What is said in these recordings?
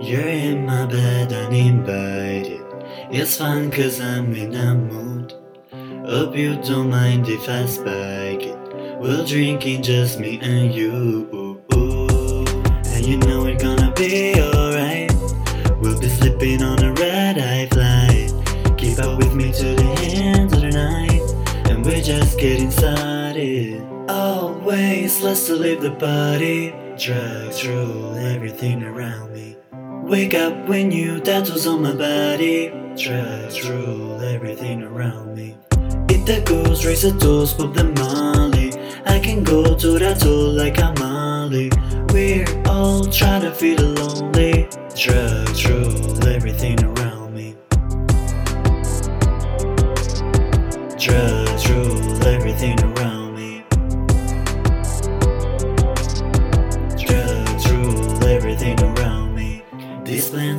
You're in my bed uninvited. It's fine cause I'm in a mood. Hope you don't mind if I spike it. We're drinking just me and you. And you know we're gonna be alright. We'll be sleeping on a red eye flight. Keep up with me to the end of the night. And we're just getting started. Always, let's to leave the party. Drugs rule everything around me. Wake up when you tattoos on my body. Drugs rule everything around me. Eat the goose, raise the toast, pop the molly. I can go to that tool like a molly. We're all trying to feel lonely. Drugs rule everything around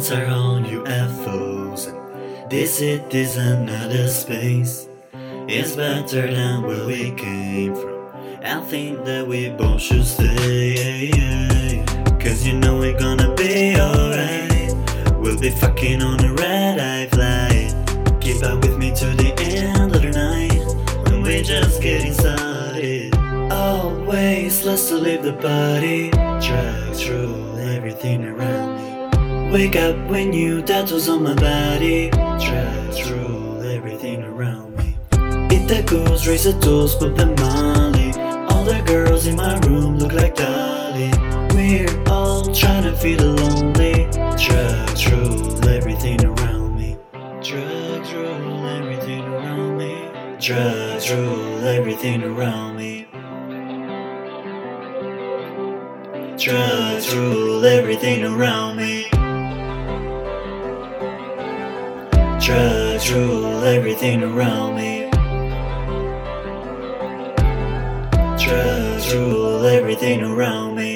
Plants are all UFOs. And this it is another space. It's better than where we came from. I think that we both should stay. Cause you know we're gonna be alright. We'll be fucking on a red eye flight. Keep up with me to the end of the night. When we're just getting started. Always, let's to leave the party. Drag through everything around me. Wake up when you tattoos on my body. Drugs rule everything around me. Eat the goose, raise the toast, pop the molly. All the girls in my room look like Dolly. We're all trying to feel lonely. Drugs rule everything around me. Drugs rule everything around me. Drugs rule everything around me. Drugs rule everything around me. Drugs rule everything around me. Drugs rule everything around me.